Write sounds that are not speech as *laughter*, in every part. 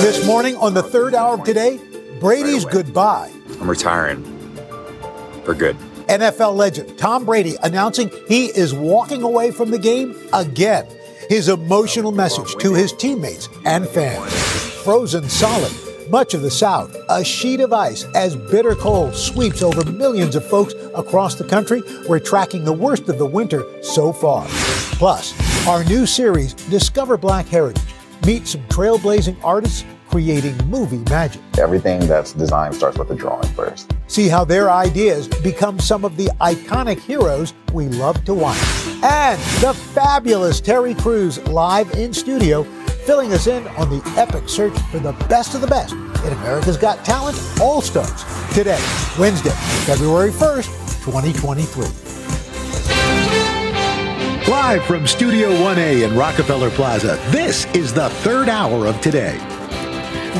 This morning on the third hour of today, Brady's goodbye. I'm retiring for good. NFL legend Tom Brady announcing he is walking away from the game again. His emotional oh, message to his teammates and fans. Frozen solid, much of the South, a sheet of ice as bitter cold sweeps over millions of folks across the country. We're tracking the worst of the winter so far. Plus, our new series, Discover Black Heritage. Meet some trailblazing artists creating movie magic. Everything that's designed starts with a drawing first. See how their ideas become some of the iconic heroes we love to watch. And the fabulous Terry Crews live in studio, filling us in on the epic search for the best of the best in America's Got Talent All Stars. Today, Wednesday, February 1st, 2023. Live from Studio 1A in Rockefeller Plaza, this is the third hour of today.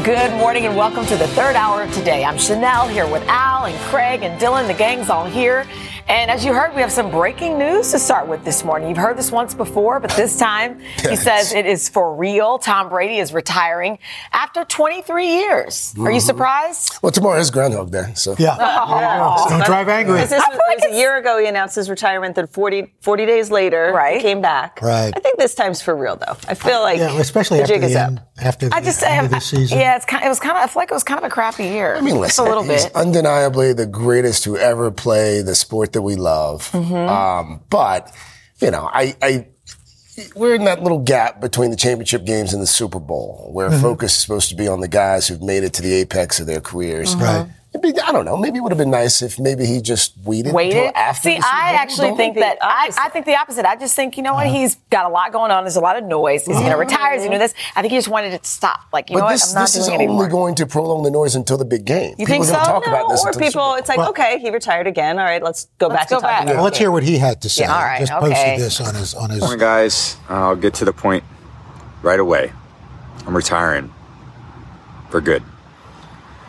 Good morning and welcome to the third hour of today. I'm Sheinelle here with Al and Craig and Dylan. The gang's all here. And as you heard, we have some breaking news to start with this morning. You've heard this once before, but this time *laughs* he says it is for real. Tom Brady is retiring after 23 years. Mm-hmm. Are you mm-hmm. surprised? Well, tomorrow is Groundhog Day, so. Yeah. Oh. Don't drive angry. This was, like a year ago he announced his retirement, then 40, 40 days later right. he came back. Right. I think this time's for real, though. I feel like yeah, especially the after jig the is end, up. After the, I just, end of the season. Yeah, it's kind, it was kind of, I feel like it was kind of a crappy year. I mean, listen, a little he's bit. undeniably the greatest to ever play the sport that we love. Mm-hmm. Um, but, you know, I, I, we're in that little gap between the championship games and the Super Bowl where mm-hmm. focus is supposed to be on the guys who've made it to the apex of their careers. Right. Be, I don't know. Maybe it would have been nice if maybe he just waited, waited. after. See, I actually think that I, I, think the opposite. I just think you know what uh-huh. he's got a lot going on. There's a lot of noise. He's uh-huh. going to retire. He's going to do this. I think he just wanted it to stop. Like you but know this, what? I'm not this is doing only going to prolong the noise until the big game. You people think so? Talk no, about this or people. It's like well, okay, he retired again. All right, let's go let's back go to talking. Back. Well, let's hear what he had to say. Yeah, all right, just okay. posted this on his on his. Morning, guys. I'll get to the point right away. I'm retiring for good.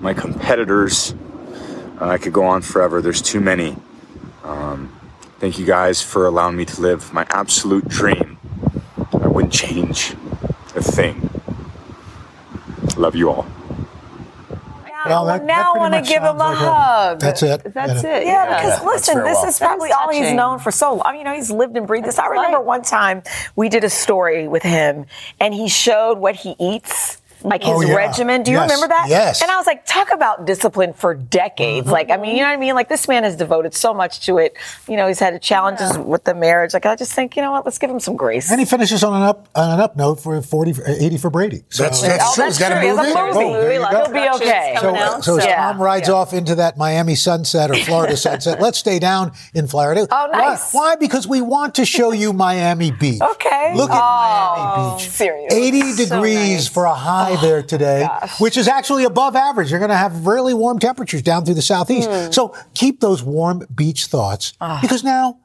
my competitors uh, I could go on forever. There's too many. Um, thank you guys for allowing me to live my absolute dream. I wouldn't change a thing. Love you all. Well, that, now I want to give him a like hug. A, that's it. That's yeah. it. Yeah, yeah. because yeah, listen, this well. is probably all he's known for so long. You know, he's lived and breathed this. I remember one time we did a story with him, and he showed what he eats like his oh, yeah. regimen. Do you yes. remember that? Yes. And I was like, talk about discipline for decades. Mm-hmm. Like, I mean, you know what I mean? Like, this man has devoted so much to it. You know, he's had challenges yeah. with the marriage. Like, I just think, you know what? Let's give him some grace. And he finishes on an up on an up note for 40, 80 for Brady. So, that's, that's oh, true. That's He's got true. a movie. Oh, movie. He'll be okay. So, out, so, so. Tom Yeah. rides Yeah. off into that Miami sunset or Florida *laughs* sunset. Let's stay down in Florida. Oh, nice. Why? Why? Because we want to show you Miami Beach. Okay. Look at Oh, Miami Beach. seriously. 80 So degrees nice. for a high there *gasps* today, gosh. which is actually above average. You're going to have really warm temperatures down through the southeast. Hmm. So keep those warm beach thoughts because now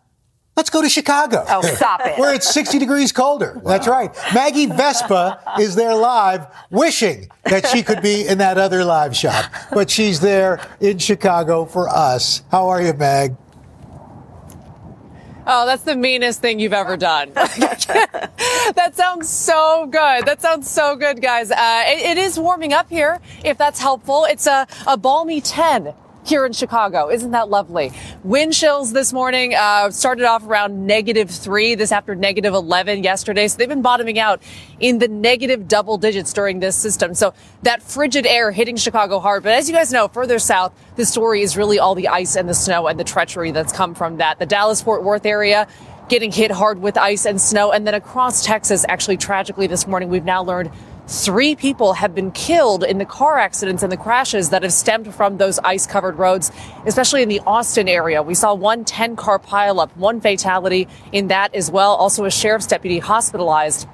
let's go to Chicago. Oh, stop it. *laughs* Where it's 60 degrees colder. That's right. Maggie Vespa is there live, wishing that she could be in that other live shop. But she's there in Chicago for us. How are you, Mag? Oh, that's the meanest thing you've ever done. *laughs* that sounds so good. That sounds so good, guys. Uh, it, it is warming up here, if that's helpful. It's a, a balmy 10 here in Chicago. Isn't that lovely? Wind chills this morning uh, started off around negative three. This after negative 11 yesterday. So they've been bottoming out in the negative double digits during this system. So that frigid air hitting Chicago hard. But as you guys know, further south, the story is really all the ice and the snow and the treachery that's come from that. The Dallas Fort Worth area getting hit hard with ice and snow. And then across Texas, actually, tragically this morning, we've now learned Three people have been killed in the car accidents and the crashes that have stemmed from those ice covered roads, especially in the Austin area. We saw one 10 car pileup, one fatality in that as well. Also, a sheriff's deputy hospitalized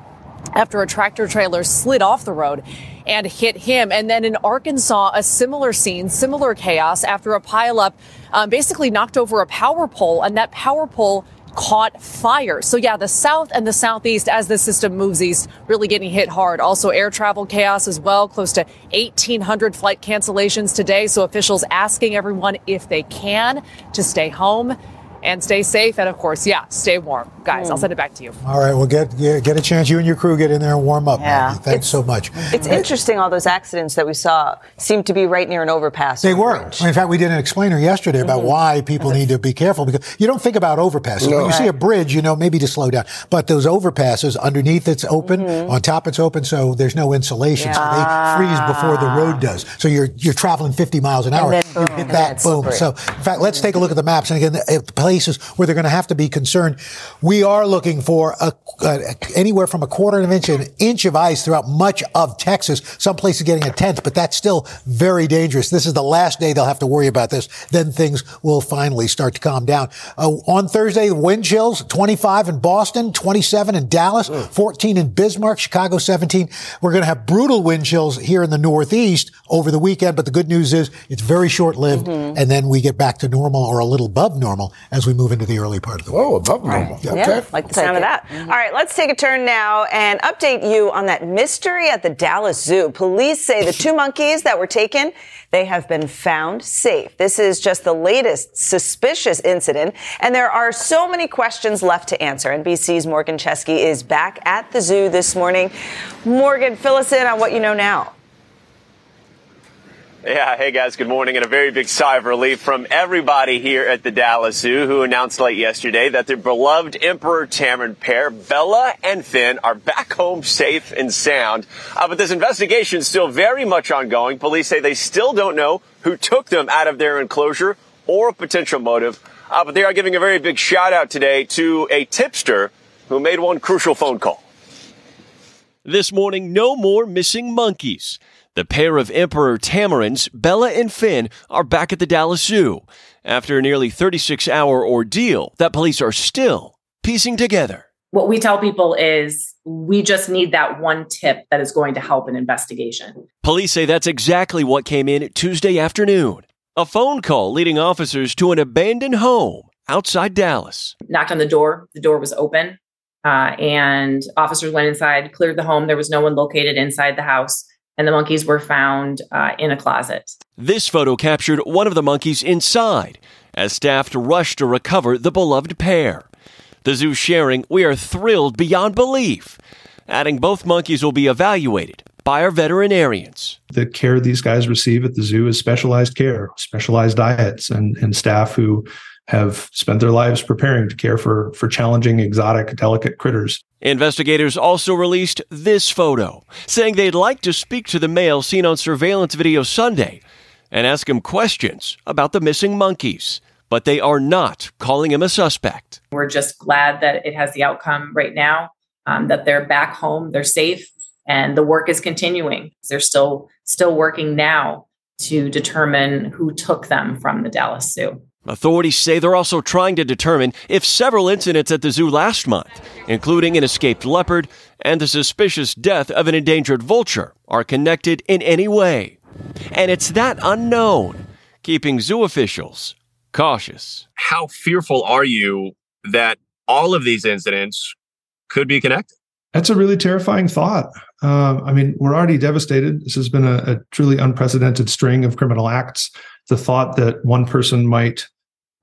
after a tractor trailer slid off the road and hit him. And then in Arkansas, a similar scene, similar chaos after a pileup um, basically knocked over a power pole, and that power pole caught fire. So yeah, the south and the southeast as the system moves east, really getting hit hard. Also air travel chaos as well, close to 1800 flight cancellations today. So officials asking everyone if they can to stay home and stay safe. And of course, yeah, stay warm. Guys, mm. I'll send it back to you. All right, well, get, get, get a chance. You and your crew get in there and warm up. Yeah. Maggie. Thanks it's, so much. It's interesting, all those accidents that we saw seem to be right near an overpass. They were. In fact, we did an explainer yesterday about mm-hmm. why people need to be careful because you don't think about overpasses. No. When you right. see a bridge, you know, maybe to slow down. But those overpasses, underneath it's open, mm-hmm. on top it's open, so there's no insulation. Yeah. So they freeze before the road does. So you're, you're traveling 50 miles an hour. Then, boom, you hit that, boom. So, in fact, let's take a look at the maps. And again, the places where they're going to have to be concerned. We are looking for a, anywhere from a quarter of an inch to an inch of ice throughout much of Texas. Some places getting a tenth, but that's still very dangerous. This is the last day they'll have to worry about this. Then things will finally start to calm down. Uh, on Thursday, wind chills, 25 in Boston, 27 in Dallas, 14 in Bismarck, Chicago 17. We're going to have brutal wind chills here in the Northeast over the weekend, but the good news is it's very short lived. Mm-hmm. And then we get back to normal or a little above normal as we move into the early part of the week. Oh, above normal. Right. Yeah, okay. like the sound of that. Mm-hmm. All right, let's take a turn now and update you on that mystery at the Dallas Zoo. Police say the two monkeys that were taken, they have been found safe. This is just the latest suspicious incident, and there are so many questions left to answer. NBC's Morgan Chesky is back at the zoo this morning. Morgan, fill us in on what you know now. Yeah, hey guys, good morning, and a very big sigh of relief from everybody here at the Dallas Zoo who announced late yesterday that their beloved Emperor Tamarin pair, Bella and Finn, are back home safe and sound. Uh, but this investigation is still very much ongoing. Police say they still don't know who took them out of their enclosure or a potential motive. Uh, but they are giving a very big shout out today to a tipster who made one crucial phone call. This morning, no more missing monkeys. The pair of Emperor tamarins, Bella and Finn, are back at the Dallas Zoo after a nearly 36 hour ordeal that police are still piecing together. What we tell people is we just need that one tip that is going to help an investigation. Police say that's exactly what came in Tuesday afternoon. A phone call leading officers to an abandoned home outside Dallas. Knocked on the door, the door was open, uh, and officers went inside, cleared the home. There was no one located inside the house and the monkeys were found uh, in a closet. This photo captured one of the monkeys inside as staff rushed to recover the beloved pair. The zoo sharing, we are thrilled beyond belief, adding both monkeys will be evaluated by our veterinarians. The care these guys receive at the zoo is specialized care, specialized diets, and, and staff who have spent their lives preparing to care for, for challenging, exotic, delicate critters. Investigators also released this photo, saying they'd like to speak to the male seen on surveillance video Sunday and ask him questions about the missing monkeys. But they are not calling him a suspect. We're just glad that it has the outcome right now, um, that they're back home, they're safe, and the work is continuing. They're still still working now to determine who took them from the Dallas Zoo. Authorities say they're also trying to determine if several incidents at the zoo last month, including an escaped leopard and the suspicious death of an endangered vulture, are connected in any way. And it's that unknown keeping zoo officials cautious. How fearful are you that all of these incidents could be connected? That's a really terrifying thought. Uh, I mean, we're already devastated. This has been a, a truly unprecedented string of criminal acts the thought that one person might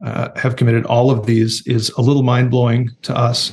uh, have committed all of these is a little mind blowing to us.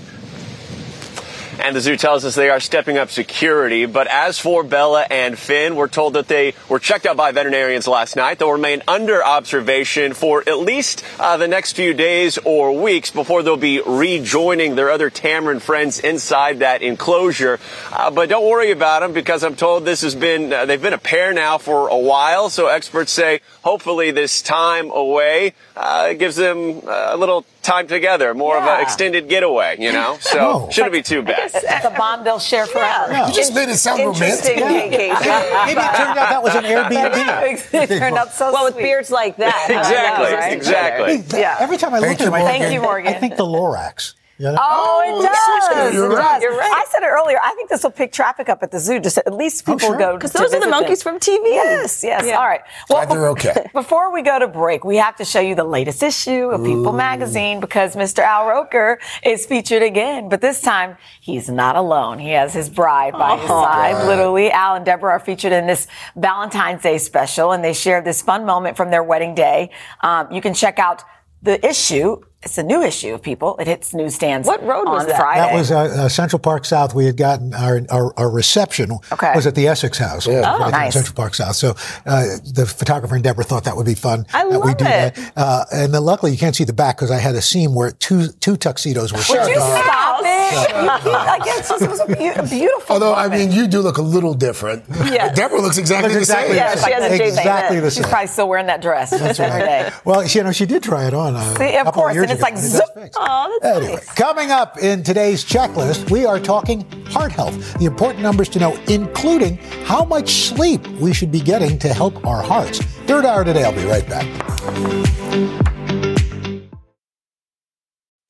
And the zoo tells us they are stepping up security. But as for Bella and Finn, we're told that they were checked out by veterinarians last night. They'll remain under observation for at least uh, the next few days or weeks before they'll be rejoining their other tamarin friends inside that enclosure. Uh, but don't worry about them because I'm told this has been, uh, they've been a pair now for a while. So experts say hopefully this time away uh, gives them a little time together, more yeah. of an extended getaway, you know? So oh. shouldn't be too bad. It's, it's a bond they'll share forever. Yeah. You just made it sound romantic. Yeah. Maybe it turned out that was an Airbnb. *laughs* it turned out so Well, with beards like that. exactly, know, right? exactly. Yeah. Every time I look at him, Thank you, Morgan. I think the Lorax. You know? Oh, it does. You're, it right. does. You're right. I said it earlier. I think this will pick traffic up at the zoo. Just at least people oh, sure. go because those are the monkeys them. from TV. Yes, yes. Yeah. All right. Well, Glad they're okay. *laughs* Before we go to break, we have to show you the latest issue of People Ooh. Magazine because Mr. Al Roker is featured again, but this time he's not alone. He has his bride by oh, his side. God. Literally, Al and Deborah are featured in this Valentine's Day special, and they share this fun moment from their wedding day. Um, you can check out the issue it's a new issue of People. It hits newsstands. What road was on that? Friday. That was uh, uh, Central Park South. We had gotten our our, our reception okay. was at the Essex House. Yeah. Oh, nice. Central Park South. So uh, the photographer and Deborah thought that would be fun. I that love we do it. That. Uh, and then luckily you can't see the back because I had a seam where two two tuxedos were. Would you stop it? I guess it was a, be- a beautiful. Although moment. I mean, you do look a little different. Yeah. Deborah looks exactly Looks the exactly same. Yeah, she has a exactly the She's probably still wearing that dress That's every day. right. Well, you know, she did try it on. Uh, See, of course, years and it's ago, like and it zip. does fix. Oh, that's Anyway, nice. coming up in today's checklist, we are talking heart health, the important numbers to know, including how much sleep we should be getting to help our hearts. Third hour today. I'll be right back.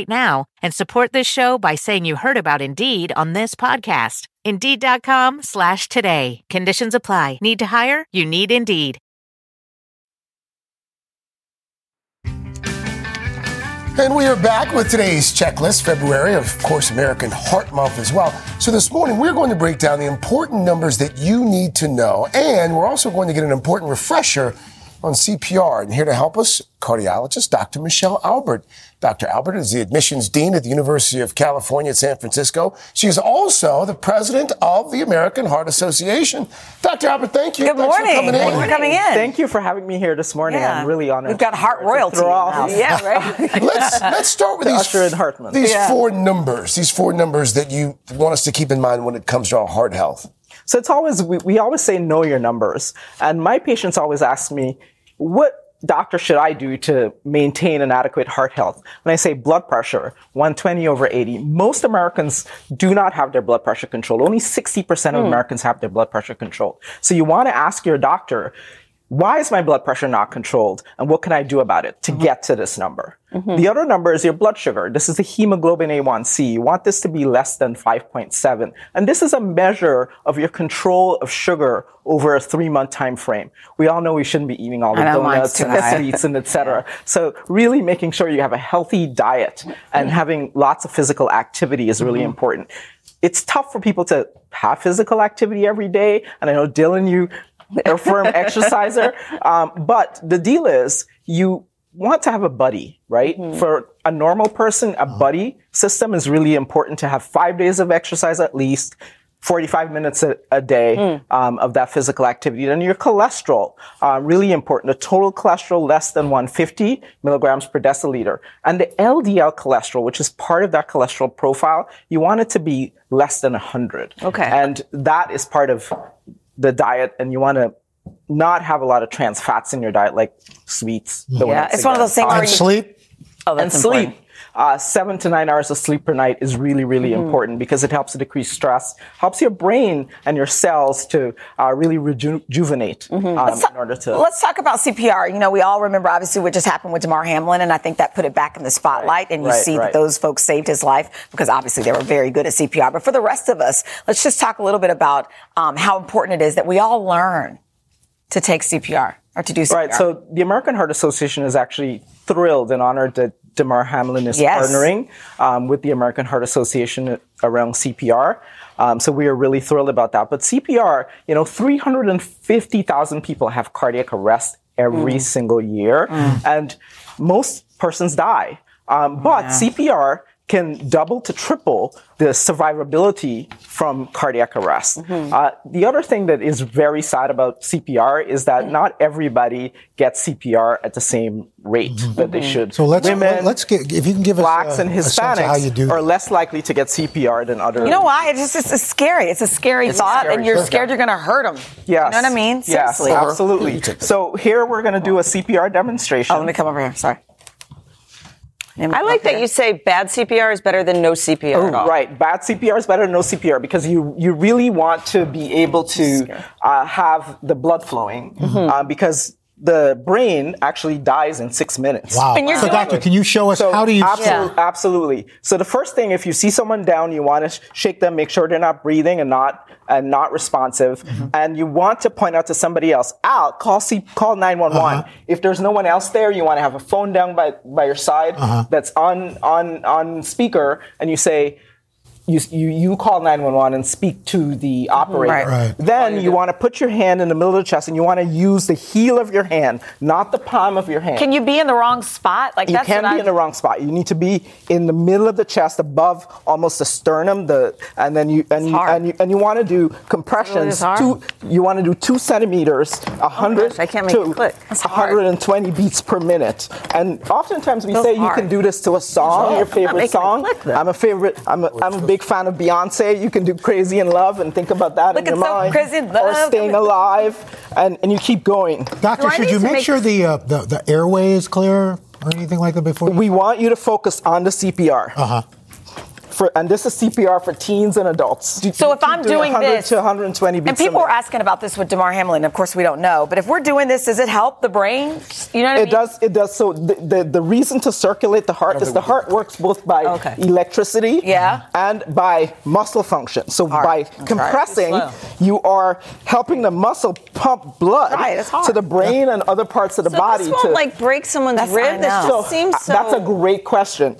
now and support this show by saying you heard about Indeed on this podcast. Indeed.com slash today. Conditions apply. Need to hire? You need Indeed. And we are back with today's checklist, February, of course, American Heart Month as well. So this morning, we're going to break down the important numbers that you need to know. And we're also going to get an important refresher on CPR. And here to help us, cardiologist Dr. Michelle Albert. Dr. Albert is the admissions dean at the University of California at San Francisco. She is also the president of the American Heart Association. Dr. Albert, thank you. Good Thanks morning. For coming Thanks in. for coming in. Thank you for having me here this morning. Yeah. I'm really honored. We've got heart royalty. Throw in the house. Yeah, right. *laughs* let's let's start with To these usher in Heart Month. these Yeah. four numbers. These four numbers that you want us to keep in mind when it comes to our heart health. So it's always we, we always say know your numbers, and my patients always ask me, what doctor should I do to maintain an adequate heart health? When I say blood pressure, 120 over 80, most Americans do not have their blood pressure controlled. Only 60% of Hmm. Americans have their blood pressure controlled. So you want to ask your doctor, why is my blood pressure not controlled? And what can I do about it to get to this number? The other number is your blood sugar. This is the hemoglobin A1C. You want this to be less than 5.7. And this is a measure of your control of sugar over a three month time frame. We all know we shouldn't be eating all the donuts and the sweets and etc. *laughs* So really making sure you have a healthy diet and having lots of physical activity is really Mhm. important. It's tough for people to have physical activity every day. And I know Dylan, you a firm exerciser. Um, but the deal is you want to have a buddy, right? Mm-hmm. For a normal person, a buddy system is really important to have five days of exercise at least. 45 minutes a, a day Hmm. um, of that physical activity. And your cholesterol, uh, really important. The total cholesterol less than 150 milligrams per deciliter. And the LDL cholesterol, which is part of that cholesterol profile, you want it to be less than 100. Okay. And that is part of the diet. And you want to not have a lot of trans fats in your diet, like sweets. Mm-hmm. the Yeah, ones it's one of those things where And you- sleep. Oh, and that's sleep. Uh, seven to nine hours of sleep per night is really, really Mm-hmm. important because it helps to decrease stress, helps your brain and your cells to uh, really reju- rejuvenate um, in order to. Mm-hmm. Let's talk about CPR. You know, we all remember obviously what just happened with Damar Hamlin, and I think that put it back in the spotlight. And you right, see right. that those folks saved his life because obviously they were very good at CPR. But for the rest of us, let's just talk a little bit about um, how important it is that we all learn to take CPR or to do CPR. Right. So the American Heart Association is actually thrilled and honored that Damar Hamlin is Yes. partnering um, with the American Heart Association around CPR. Um, so we are really thrilled about that. But CPR, you know, 350,000 people have cardiac arrest every Mm. single year, and most persons die. Um, but CPR can double to triple the survivability from cardiac arrest. Mm-hmm. Uh, the other thing that is very sad about CPR is that not everybody gets CPR at the same rate that they should. So let's Women, let's get if you can give us blacks, uh, and a sense of how you Hispanics do. are less likely to get CPR than other. You know why? It's just it's, it's scary. It's a scary It's a thought, scary and you're scared you're going to hurt them. Yes. You know what I mean? Yes, Seriously. absolutely. So here we're going to do a CPR demonstration. Oh, let me come over here. Sorry. I like that you say bad CPR is better than no CPR at all. Oh, Right, bad CPR is better than no CPR because you you really want to be able to uh, have the blood flowing Mm-hmm. uh, because the brain actually dies in six minutes. Wow. so, doctor, can you show us how do you? Absolutely, absolutely. So the first thing, if you see someone down, you want to sh- shake them, make sure they're not breathing and not and not responsive, Mm-hmm. and you want to point out to somebody else, Al, call C- call nine one one. Uh-huh. If there's no one else there, you want to have a phone down by by your side Uh-huh. that's on on on speaker, and you say. You, you, you call 911 and speak to the mm-hmm. operator. Right. Right. Then oh, you want to put your hand in the middle of the chest and you want to use the heel of your hand, not the palm of your hand Can you be in the wrong spot? Like you that's can what be I, in the wrong spot. You need to be in the middle of the chest, above almost the sternum. The and then you and you, and you and you want to do compressions. hard? Two, you want to do two centimeters, a oh hundred gosh, I can't make to it click. That's hard. 120 beats per minute. And oftentimes we That's say you can do this to a song, your favorite song. click. I'm a favorite. I'm a, I'm a big fan of Beyonce. You can do "Crazy in Love" and think about that Look, in your so mind. crazy in love. Or "Staying Alive," and and you keep going. Doctor, Do should you make, make- sure the, uh, the the airway is clear or anything like that before? We want you to focus on the CPR. Uh huh. For, and this is CPR for teens and adults. You- So you if I'm keep doing 100 this- to 120 beats And people a were asking about this with Damar Hamlin. Of course, we don't know. But if we're doing this, does it help the brain? You know what I It mean? does. It does. So the, the, the reason to circulate the heart is the heart works both by Okay. electricity Yeah. and by muscle function. So Hard. by Okay. compressing, Slow. you are helping the muscle pump blood Right, to the brain and other parts of the So body. this won't to, like break someone's rib. This know. just seems so. That's a great question.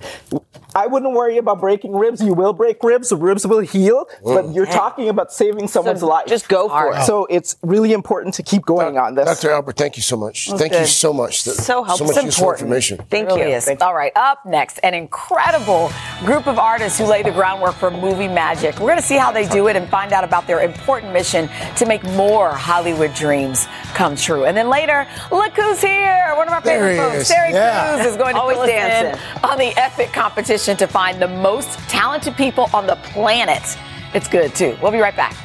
I wouldn't worry about breaking ribs. You will break ribs. The ribs will heal, but you're talking about saving someone's life. just go for it. So it's really important to keep going on this. Dr. Albert, thank you so much. thank you so much. That- So helpful. So much It's useful information. Thank really you. is. All right, up next, an incredible group of artists who lay the groundwork for movie magic. We're going to see how they do it and find out about their important mission to make more Hollywood dreams come true. And then later, look who's here! One of our There favorite he folks, is. Terry Yeah. Crews, is going to Always fill us in dancing. on the epic competition to find the most talented people on the planet. It's good too. We'll be right back.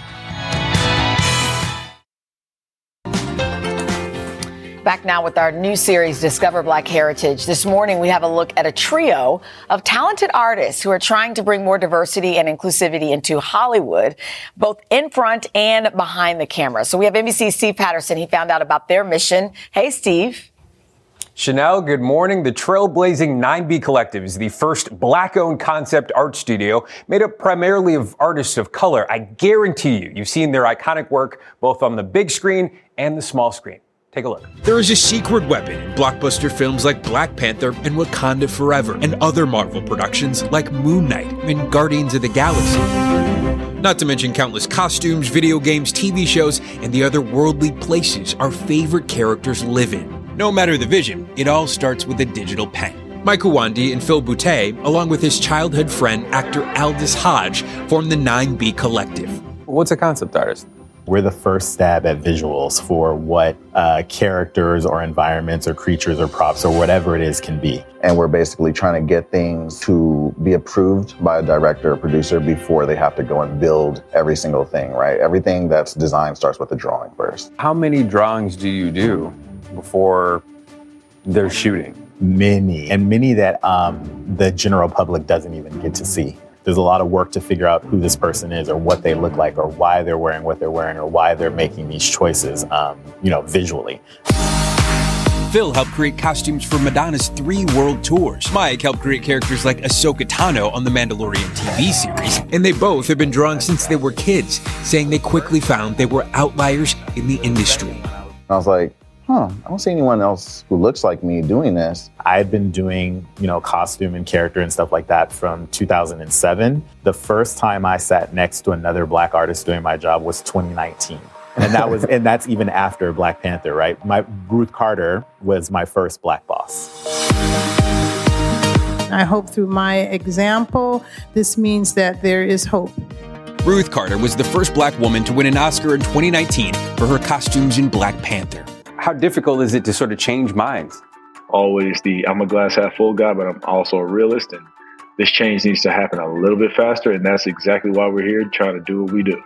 Back now with our new series, Discover Black Heritage. This morning, we have a look at a trio of talented artists who are trying to bring more diversity and inclusivity into Hollywood, both in front and behind the camera. So we have NBC's Steve Patterson. He found out about their mission. Hey, Steve. Sheinelle, good morning. The trailblazing 9B Collective is the first black owned concept art studio made up primarily of artists of color. I guarantee you, you've seen their iconic work both on the big screen and the small screen. Take a look. There is a secret weapon in blockbuster films like Black Panther and Wakanda Forever, and other Marvel productions like Moon Knight and Guardians of the Galaxy. Not to mention countless costumes, video games, TV shows, and the other worldly places our favorite characters live in. No matter the vision, it all starts with a digital pen. Mike Uwandi and Phil Boutte, along with his childhood friend, actor Aldis Hodge, formed the 9B Collective. What's a concept artist? We're the first stab at visuals for what uh, characters or environments or creatures or props or whatever it is can be. And we're basically trying to get things to be approved by a director or producer before they have to go and build every single thing, right? Everything that's designed starts with a drawing first. How many drawings do you do before they're shooting? Many, and many that um, the general public doesn't even get to see. There's a lot of work to figure out who this person is or what they look like or why they're wearing what they're wearing or why they're making these choices, um, you know, visually. Phil helped create costumes for Madonna's three world tours. Mike helped create characters like Ahsoka Tano on the Mandalorian TV series, and they both have been drawing since they were kids, saying they quickly found they were outliers in the industry. I was like, huh, I don't see anyone else who looks like me doing this. I had been doing, you know, costume and character and stuff like that from 2007. The first time I sat next to another black artist doing my job was 2019. And that was *laughs* and that's even after Black Panther, right? My Ruth Carter was my first black boss. I hope through my example, this means that there is hope. Ruth Carter was the first black woman to win an Oscar in 2019 for her costumes in Black Panther. How difficult is it to sort of change minds? Always the I'm a glass half full guy, but I'm also a realist, and this change needs to happen a little bit faster, and that's exactly why we're here trying to do what we do.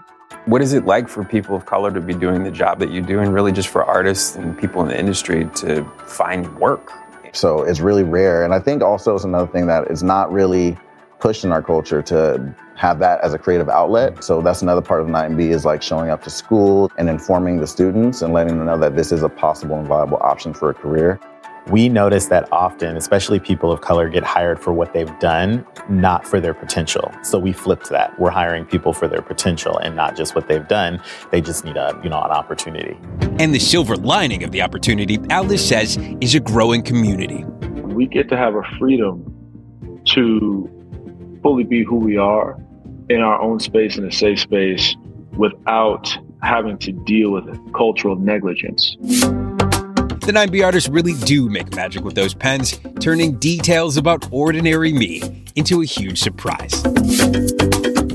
What is it like for people of color to be doing the job that you do, and really just for artists and people in the industry to find work? So it's really rare. And I think also it's another thing that is not really pushed in our culture to have that as a creative outlet. So that's another part of 9B is like showing up to school and informing the students and letting them know that this is a possible and viable option for a career. We notice that often, especially people of color, get hired for what they've done, not for their potential. So we flipped that. We're hiring people for their potential and not just what they've done. They just need a, you know, an opportunity. And the silver lining of the opportunity, Aldis says, is a growing community. We get to have a freedom to fully be who we are in our own space, in a safe space, without having to deal with cultural negligence. The 9B artists really do make magic with those pens, turning details about ordinary me into a huge surprise.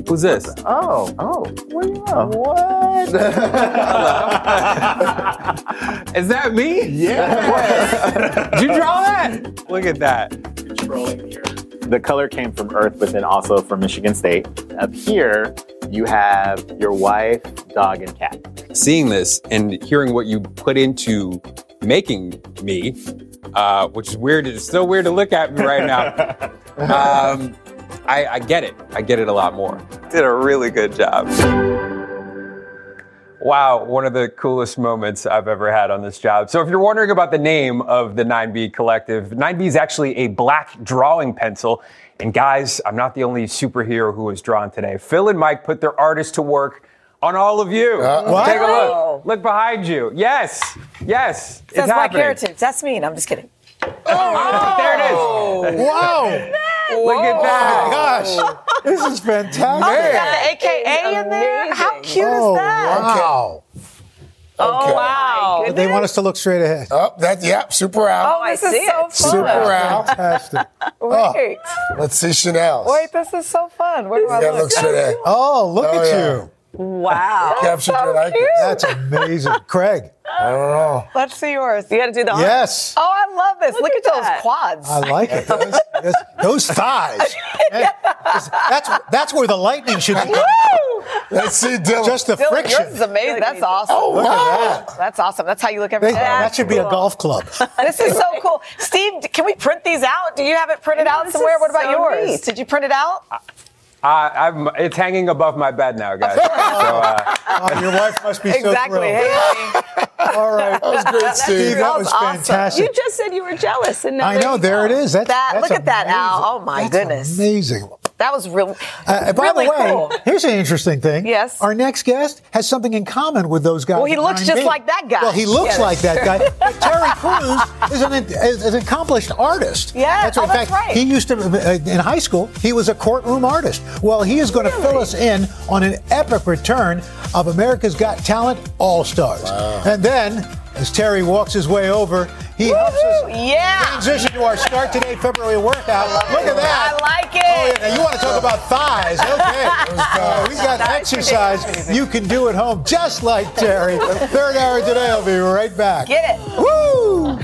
Who's this? Oh, oh, where you at? What? *laughs* Is that me? Yeah. Did you draw that? Look at that. The color came from Earth, but then also from Michigan State. Up here, you have your wife, dog, and cat. Seeing this and hearing what you put into making me, uh, which is weird. It's still weird to look at me right now. *laughs* um, I, I get it. I get it a lot more. Did a really good job. Wow, one of the coolest moments I've ever had on this job. So, if you're wondering about the name of the 9B Collective, 9B is actually a black drawing pencil. And guys, I'm not the only superhero who was drawn today. Phil and Mike put their artists to work on all of you. what? Take a look. Look behind you. Yes, yes. Says it's Black happening. Heritage. That's mean. I'm just kidding. Oh, *laughs* There it is. Wow. *laughs* Look at that. Oh my gosh. This is fantastic. Oh, you got the AKA in there? How cute oh, is that? Wow. Oh, wow. Oh, they want us to look straight ahead. Oh, that yeah, super out. Oh, I This is see so it. fun. super out. Fantastic. Oh, wait, Let's see Sheinelle's. wait, this is so fun. Where do I That look? straight ahead. Oh, look Oh, at yeah. you. Wow. *laughs* Captured your likeness. That's amazing. Craig. I don't know. Let's see yours. You got to do the arm. Yes. Oh, I love this. Look, Look at, at those quads. I like it. *laughs* Yes, Those thighs. *laughs* Man, That's that's where the lightning should be. Let's see Dylan. Just the Dylan, friction. yours is amazing. That's awesome. oh, Look wow. at that. That's awesome. That's how you look every day. That should be a golf club. This is so cool. Steve, can we print these out? Do you have it printed out this somewhere? What about so yours? neat. Did you print it out? Uh, I'm, it's hanging above my bed now, guys. *laughs* so, uh, Oh, your wife must be so exactly. thrilled. Hey, *laughs* All right. That was great, Steve. Steve, that was awesome. fantastic. You just said you were jealous, and now I know. There it is. That's, That- that's look at that, Al. Oh, my That's goodness. Amazing. That was real. Uh, by really the way, cool. here's an interesting thing. Yes. Our next guest has something in common with those guys. Well, he looks 9B. just like that guy. Well, he looks Yes. like that guy. *laughs* But Terry Crews is an, is an accomplished artist. Yeah, That's right. oh, in that's fact, right. he used to, uh, in high school, he was a courtroom artist. Well, he is going to fill us in on an epic return of America's Got Talent All Stars. And then, as Terry walks his way over, he helps us Yeah. transition to our Start Today February workout. Look at that. I like it. Oh, yeah. Now you want to talk about thighs? Okay, *laughs* Uh, we've got exercise you can do at home, just like Terry. *laughs* Third hour today. I'll be right back. Get it. Woo!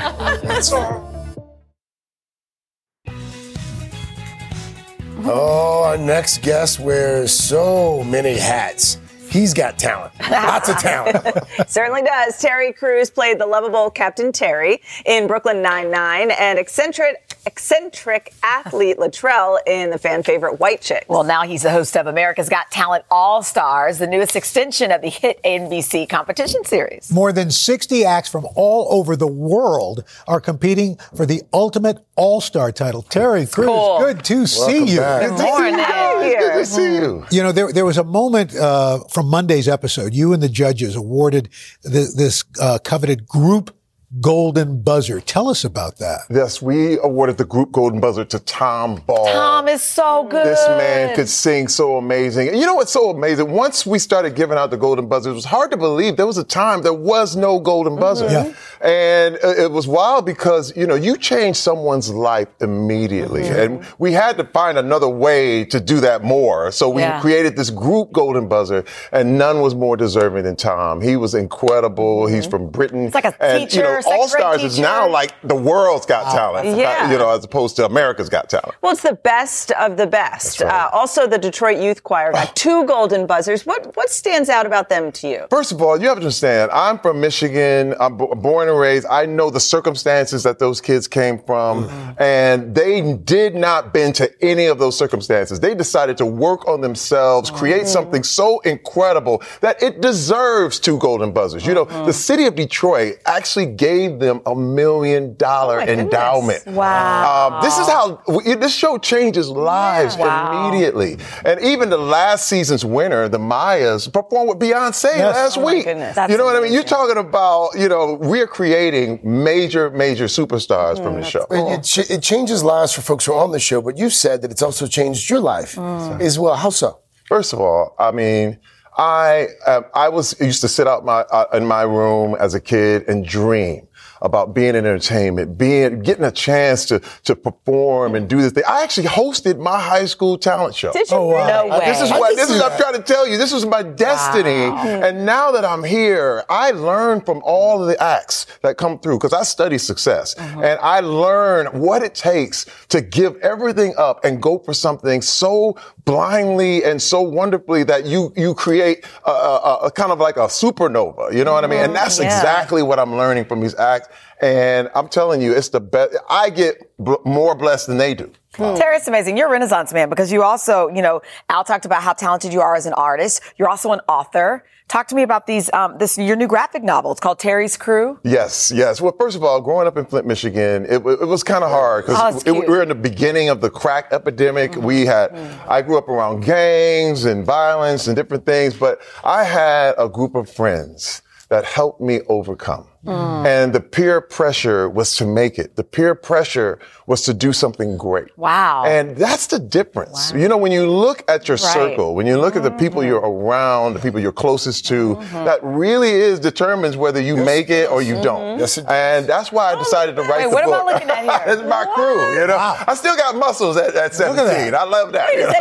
Oh, our next guest wears so many hats. He's got talent. Lots of talent. *laughs* Certainly does. Terry Crews played the lovable Captain Terry in Brooklyn Nine-Nine and eccentric eccentric athlete Latrell in the fan favorite White Chicks. Well, now he's the host of America's Got Talent All Stars, the newest extension of the hit NBC competition series. More than 60 acts from all over the world are competing for the ultimate all-star title. Terry Crews, Cool. good to see Welcome you. back. Good morning. Good to see you. You know, there, there was a moment uh, from Monday's episode. You and the judges awarded th- this uh, coveted group golden buzzer. Tell us about that. Yes, we awarded the group Golden Buzzer to Tom Ball. Tom is so good. This man could sing so amazing. And you know what's so amazing? Once we started giving out the golden buzzers, it was hard to believe there was a time there was no golden mm-hmm. buzzer. Yeah. And it was wild because, you know, you change someone's life immediately. Mm-hmm. And we had to find another way to do that more. So we Yeah. created this group golden buzzer and none was more deserving than Tom. He was incredible. Mm-hmm. He's from Britain. It's like a and, teacher, you know, second All Stars is now like the world's got oh. talent. Uh, yeah. You know, as opposed to America's got talent. Well, it's the best of the best. Right. Uh, also, the Detroit Youth Choir got *sighs* two golden buzzers. What what stands out about them to you? First of all, you have to understand, I'm from Michigan. I'm b- born and raised. I know the circumstances that those kids came from, mm-hmm. and they did not bend to any of those circumstances. They decided to work on themselves, create mm-hmm. something so incredible that it deserves two golden buzzers. You know, the mm-hmm. city of Detroit actually gave them a million dollar endowment. Wow. Um, this is how we, this show changes lives Wow. immediately. And even the last season's winner, the Mayyas, performed with Beyonce Yes. last Oh my week. goodness. you know what I mean? You're talking about, you know, we're creating major, major superstars from the show. It, it, it changes lives for folks who are on the show, but you've said that it's also changed your life as well. How so? First of all, I mean, I um, I was used to sit out my uh, in my room as a kid and dream about being in entertainment, being getting a chance to to perform and do this thing. I actually hosted my high school talent show. Did you? Oh, wow. No way. This is what this see is. I'm trying to tell you. This was my destiny, hmm. and now that I'm here, I learn from all of the acts that come through because I study success, and I learn what it takes to give everything up and go for something so blindly and so wonderfully that you you create a, a, a kind of like a supernova. You know what I mean? And that's Yeah. exactly what I'm learning from these acts. And I'm telling you, it's the best. I get b- more blessed than they do. Hmm. Terry, it's amazing. You're a renaissance man because you also, you know, Al talked about how talented you are as an artist. You're also an author. Talk to me about these, um, this, your new graphic novel. It's called Terry's Crew. Yes, yes. Well, first of all, growing up in Flint, Michigan, it, it was kind of hard Oh, because it's cute. we were in the beginning of the crack epidemic. Mm-hmm. We had, mm-hmm. I grew up around gangs and violence and different things, but I had a group of friends that helped me overcome. Mm. And the peer pressure was to make it. The peer pressure was to do something great. Wow. And that's the difference. You know, when you look at your Right. circle, when you look at the people mm-hmm. you're around, the people you're closest to, mm-hmm. that really is determines whether you make it or you mm-hmm. don't. Yes, it and that's why I oh, decided to write Wait, the what am I book. looking at here? *laughs* it's my crew, you know. I still got muscles at, at 17. that. I love that. you know.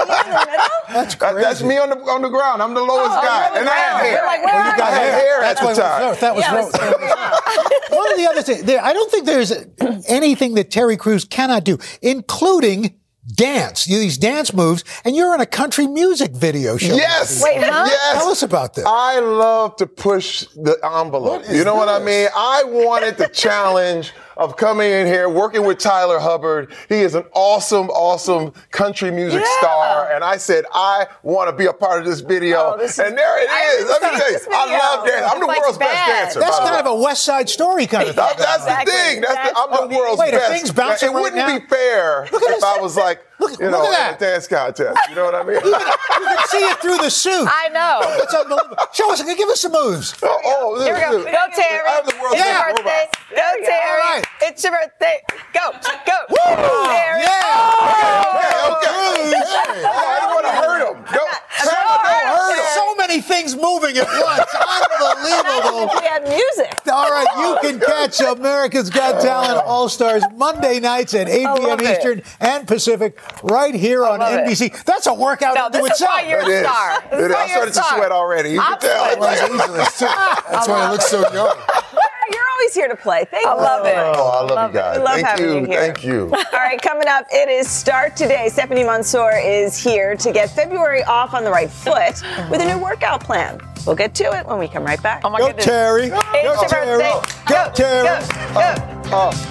That's That- crazy. that's me on the on the ground. I'm the lowest Oh, guy, you're and I had ground. hair. You're like, Well, you got you? hair That's at why the was time. That was Yeah, wrote. *laughs* One of the other things, there, I don't think there's *clears throat* anything that Terry Crews cannot do, including dance. You these dance moves, and you're in a country music video show. Yes. Wait, huh? Yes. Tell us about this. I love to push the envelope. You know what I mean? I wanted the challenge of coming in here, working with Tyler Hubbard. He is an awesome, awesome country music Yeah. star. And I said, I want to be a part of this video. Oh, this and there it is. I. Let me tell you, I love dancing. I'm the like world's best dancer. That's kind of a West Side Story kind of thing. That's Exactly, the thing. That's the, I'm the world's Wait, are best. things bouncing it right wouldn't now? be fair if this. I was like, Look- you look know, at in that. a dance contest. You know what I mean? you can see it through the suit. I know. It's unbelievable. Show us, a give us some moves. oh, oh, this, Here we go. this- Go, Terry. I have the world's It's best your birthday. robot. Go, Terry. All right. It's your birthday. Go. Go. Terry. Yeah. Okay, oh! okay. Crews. Oh, I don't want to hurt him. Don't, Santa, don't hurt him. So many things moving at once. Unbelievable. *laughs* We had music. All right, you can catch America's Got Talent All Stars Monday nights at 8 p.m. it. Eastern and Pacific right here on love it. NBC. That's a workout No, this is why you're It a is. star. This It is is. I started to sweat already. You I'm can tell. sweating. Los Angeles, too. That's why it looks so young. You're always here to play. Thank I you. love it. Oh, I love, you guys. We love Thank having you. you here. Thank you. All right, coming up, it is Start Today. Stephanie Mansour is here to get February off on the right foot with a new workout plan. We'll get to it when we come right back. Oh my Go, goodness. Terry. It's Go, Terry. birthday. Go, Terry. Go, go. Oh.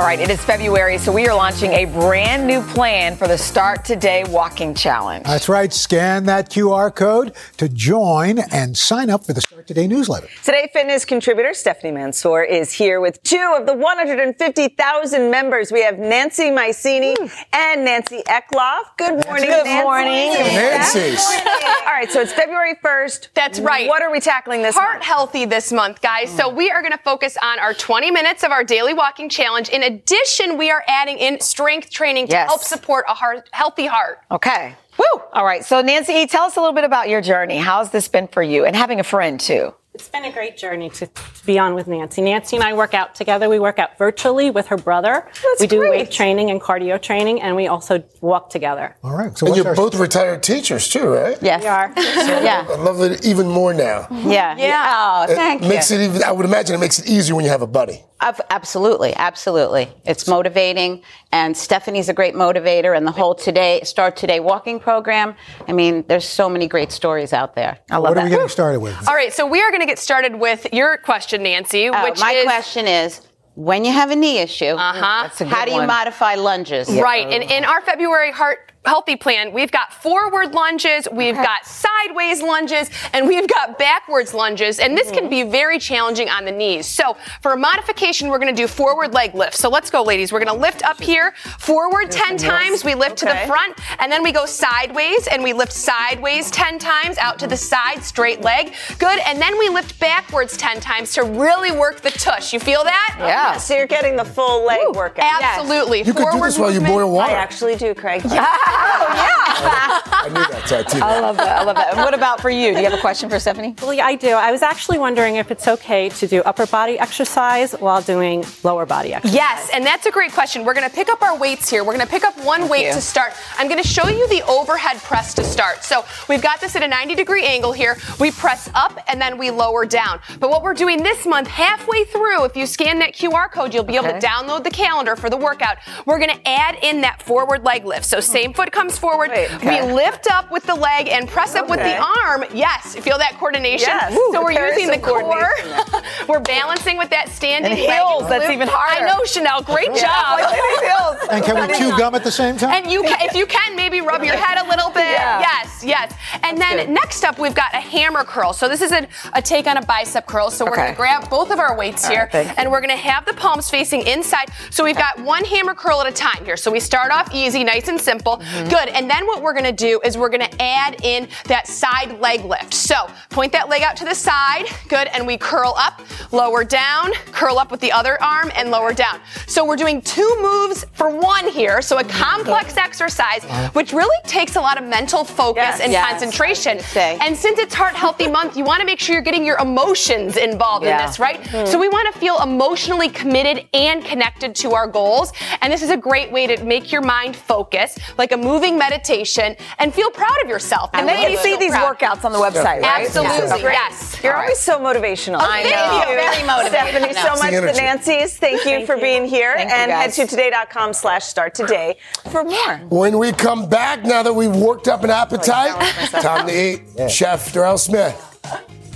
All right, it is February, so we are launching a brand new plan for the Start Today Walking Challenge. That's right. Scan that QR code to join and sign up for the Start Today newsletter. Today Fitness contributor Stephanie Mansour is here with two of the 150,000 members. We have Nancy Mycini and Nancy Ekloff. Good morning, Good Nancy. morning. Nancy's. All right, so it's February 1st. That's right. What are we tackling this month? Heart month? healthy this month, guys. So we are going to focus on our 20 minutes of our daily walking challenge. In addition, we are adding in strength training to Yes. help support a heart, healthy heart. Okay. Woo! All right, so Nancy, tell us a little bit about your journey. How's this been for you? And having a friend, too. It's been a great journey to, to be on with Nancy. Nancy and I work out together. We work out virtually with her brother. That's we do great. weight training and cardio training, and we also walk together. All right. So And you're our both retired teachers, too, right? Yes. We are. *laughs* yeah. I love it even more now. Yeah. Yeah. Oh, It thank makes you. it even, I would imagine it makes it easier when you have a buddy. Ab- Absolutely, absolutely. It's motivating, and Stephanie's a great motivator, and the whole Today Start Today walking program. I mean, there's so many great stories out there. I love what are we getting started with? All right, so we are going to get started with your question, Nancy, Oh, which my is question is, when you have a knee issue, Uh-huh. That's a good how do you one. modify lunges? Right. And in our February heart healthy plan, we've got forward lunges, we've got sideways lunges, and we've got backwards lunges. And this can be very challenging on the knees. So for a modification, we're going to do forward leg lifts. So let's go, ladies. We're going to lift up here, forward 10 times. We lift to the front, and then we go sideways, and we lift sideways 10 times out to the side, straight leg. Good. And then we lift backwards 10 times to really work the tush. You feel that? Yeah. So you're getting the full leg workout. Absolutely. You could do Forward this while you movement. boil water. I actually do, Craig. Oh, I knew that tattoo. I love that. I love that. And what about for you? Do you have a question for Stephanie? Well, yeah, I do. I was actually wondering if it's okay to do upper body exercise while doing lower body exercise. Yes, and that's a great question. We're going to pick up our weights here. We're going to pick up one weight you. to start. I'm going to show you the overhead press to start. So we've got this at a 90 degree angle here. We press up and then we lower down. But what we're doing this month, halfway through, if you scan that QR code, you'll be able Okay. to download the calendar for the workout. We're going to add in that forward leg lift. So same foot comes forward. okay. We lift up with the leg and press up with the arm. Yes, feel that coordination. Yes. So we're using the core. *laughs* we're balancing with that standing And leg heels, that's glute. even harder. I know, Sheinelle. Great Yeah, job. *laughs* like And can we chew gum at the same time? And you, can, if you can, maybe rub your head a little bit. Yeah. Yes, yes. And then good. next up, we've got a hammer curl. So this is a, a take on a bicep curl. So we're Okay. going to grab both of our weights All here, right, and we're going to have the palms facing inside. So we've got one hammer curl at a time here. So we start off easy, nice and simple. Mm-hmm. Good. And then what we're going to do is we're going to add in that side leg lift. So point that leg out to the side. Good. And we curl up, lower down, curl up with the other arm, and lower down. So we're doing two moves for one here. So a complex exercise, which really takes a lot of mental focus Yes. and Yes. concentration. And since it's Heart Healthy *laughs* Month, you want to make sure you're getting your emotions involved Yeah. in this, right? So we want to feel emotionally committed and connected to our goals. And this is a great way to make your mind focus, like a moving meditation, and feel proud of yourself. And The they you see feel these proud. workouts on the website, right? Absolutely, Yeah. yes. You're always so motivational. I Thank know. you. Very motivating. Stephanie, so much the to. Nancy's. Thank you for being here. Thank you, and head guys. to today.com slash start today for more. When we come back, now that we've worked up an appetite, time to eat. Chef Darrell Smith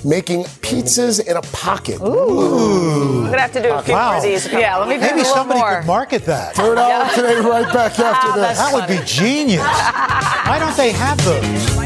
making pizzas in a pocket. Ooh. We're going to have to do a few Wow. more of these. Yeah, let me do Maybe a little somebody more. could market that. Third hour today, right back after *laughs* ah, this. That would be genius. *laughs* Why don't they have those?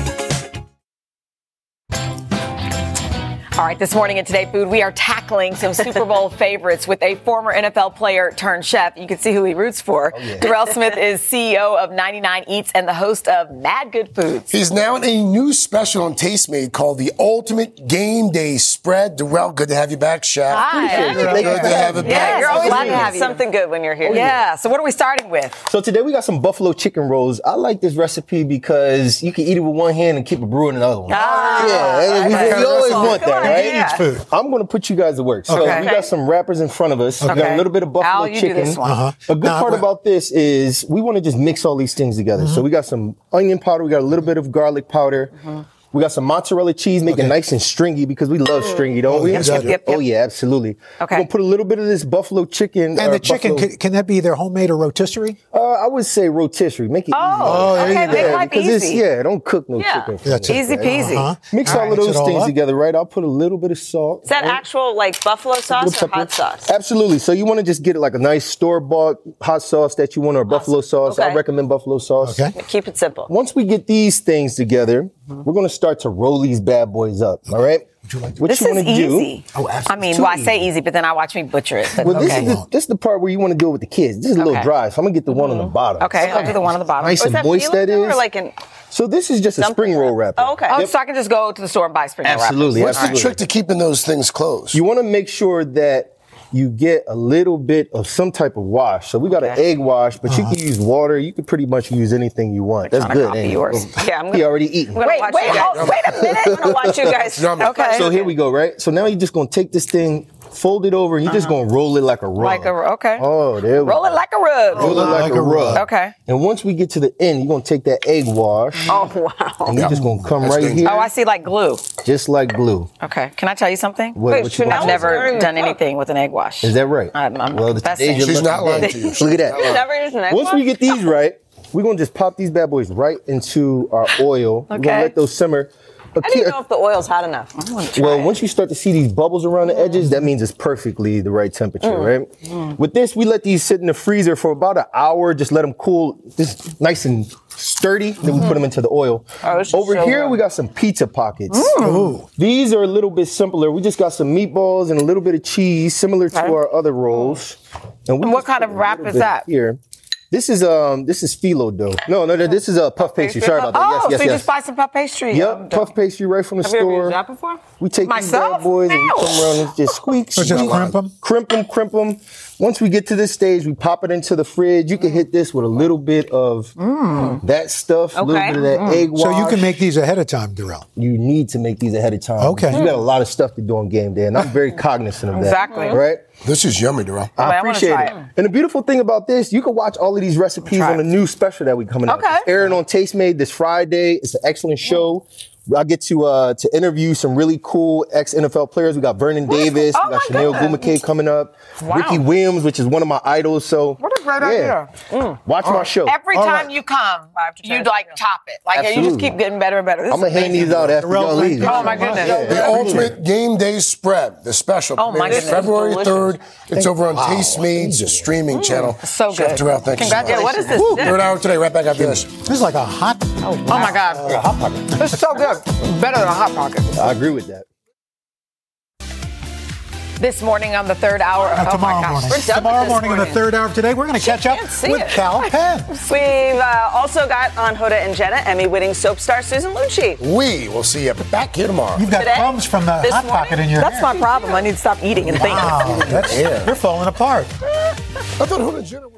All right, this morning in Today Food, we are tackling some Super Bowl *laughs* favorites with a former NFL player turned chef. You can see who he roots for. Darrell *laughs* Smith is CEO of 99 Eats and the host of Mad Good Foods. He's now in a new special on Tastemade called the Ultimate Game Day Spread. Darrell, good to have you back, Chef. Hi. Good to have you Yeah, back. you're always glad to have you. something good when you're here. Yeah, so what are we starting with? So today we got some buffalo chicken rolls. I like this recipe because you can eat it with one hand and keep it brewing in the one. Ah, yeah, we, we always want that, yeah. Right? He eats food. I'm going to put you guys to work. So Okay. we got some wrappers in front of us. We got a little bit of buffalo Al, chicken. Uh-huh. A good Now, part wait. about this is we want to just mix all these things together. Mm-hmm. So we got some onion powder. We got a little bit of garlic powder. We got some mozzarella cheese, make it nice and stringy because we love stringy, don't we? Yep, yep, yep, Oh yeah, absolutely. Okay. We're gonna put a little bit of this buffalo chicken. And the chicken, buffalo- can, can that be either homemade or rotisserie? uh, I would say rotisserie. Make it easy. Oh, okay, you make go. life because it's easy. yeah, don't cook no Yeah. chicken. for That's. Easy right? peasy. Uh-huh. Mix All all, right, of those things together, right? I'll put a little bit of salt. Is that right? actual like buffalo sauce or Little hot sauce? Absolutely. So you want to just get it like a nice store bought hot sauce that you want or buffalo sauce. Okay. I recommend buffalo sauce. Okay. Keep it simple. Once we get these things together, Mm-hmm. we're going to start to roll these bad boys up. All right. What This you is want to do? Is easy. Oh, absolutely. I mean, Too well, I say easy. easy, but then I watch me butcher it. But Well, this, okay. is the, this is the part where you want to do it with the kids. This is a little Okay. dry, so I'm gonna get the one on the mm-hmm. bottom. Okay, I'll do the one on the bottom. Nice and moist peeling that though, is. Or like an, so this is just a spring roll wrapper. oh, okay. Oh, Yep. so I can just go to the store and buy spring roll wrappers. Absolutely. What's the trick to keeping those things closed? You want to make sure that you get a little bit of some type of wash. So we got an egg wash, but you can uh-huh. use water. You can pretty much use anything you want. That's trying to good. copy yours. Oh. Yeah, I'm gonna, already eaten. I'm Wait, wait, you oh, wait a minute. I'm gonna watch you *laughs* guys. Okay. So here we go, right? So now you're just gonna take this thing, fold it over, and you're just gonna roll it like a rug. Uh-huh. Like a okay. Oh, there we Roll go. it like a rug. Roll it like, a rug. Okay. And once we get to the end, you're gonna take that egg wash, Oh wow. and you're just gonna come That's right dangerous. here, Oh, I see like glue. just like glue. Okay. Can I tell you something? What, Wait, what you I've never done anything with an egg wash. Is that right? I'm, I'm well, the confessing. today's She's not lying to you. Look at that. Never used an egg Once we get these right, we're gonna just pop these bad boys right into our oil. Okay. We're gonna let those simmer. A How do you ki- know if the oil's hot enough? well, once you start to see these bubbles around the edges, that means it's perfectly the right temperature, Mm. right? Mm. With this, we let these sit in the freezer for about an hour, just let them cool, just nice and sturdy. Then we put mm-hmm. them into the oil. Oh, Over so here, good. we got some pizza pockets. Mm. Ooh. These are a little bit simpler. We just got some meatballs and a little bit of cheese, similar to Okay. our other rolls. And, we And what just kind put of a wrap little is bit that? Here. This is um this is phyllo dough. No, no, no, this is a uh, puff pastry. Sorry about that. Oh, yes, so yes, you yes. just buy some puff pastry? Yep, Um, puff pastry right from the Have you ever store. used that before? We take these Myself? bad boys and we come around and just squeak, So squeak, just crimp 'em? crimp them, crimp them. Once we get to this stage, we pop it into the fridge. You can hit this with a little bit of mm. that stuff, a little bit of that mm. egg wash. So you can make these ahead of time, Darrell. You need to make these ahead of time. Okay. You got a lot of stuff to do on game day, and I'm very *laughs* cognizant of that. Exactly. Right? This is yummy, Darrell. I I appreciate try it. it. And the beautiful thing about this, you can watch all of these recipes on a new special that we coming out. Okay. It's airing on Tastemade this Friday. It's an excellent show. I get to uh, to interview some really cool ex NFL players. We got Vernon Davis, Oh we got my Chanel. Gumake coming up, Wow. Ricky Williams, which is one of my idols. So What a great Yeah. idea. Watch my show. Every All time right. you come, you like top it. Like you just keep getting better and better. This I'm gonna is hand these out after y'all leave. Oh my goodness. The ultimate game day spread, the special. Oh, my goodness. February 3rd. It's over on Wow. Tastemade, a streaming channel. so Chef good. Darrell, thank you so much. Congratulations. What is this? Woo. Dip? Third hour today, right back after this. This is like a hot. Oh, my God. a hot pocket. It's so good. Better than a hot pocket. I agree with that. This morning on the third hour. Uh, oh tomorrow my gosh. morning. We're done Tomorrow with morning on the third hour of today, we're going to catch up with it. Kal *laughs* Penn. We've uh, also got on Hoda and Jenna Emmy-winning soap star Susan Lucci. We will see you back here tomorrow. You've got Today? crumbs from the This hot morning? pocket in your That's hair. my problem. I need to stop eating and thinking. Wow, that's, Yeah. you're falling apart. I thought Hoda and Jenna were.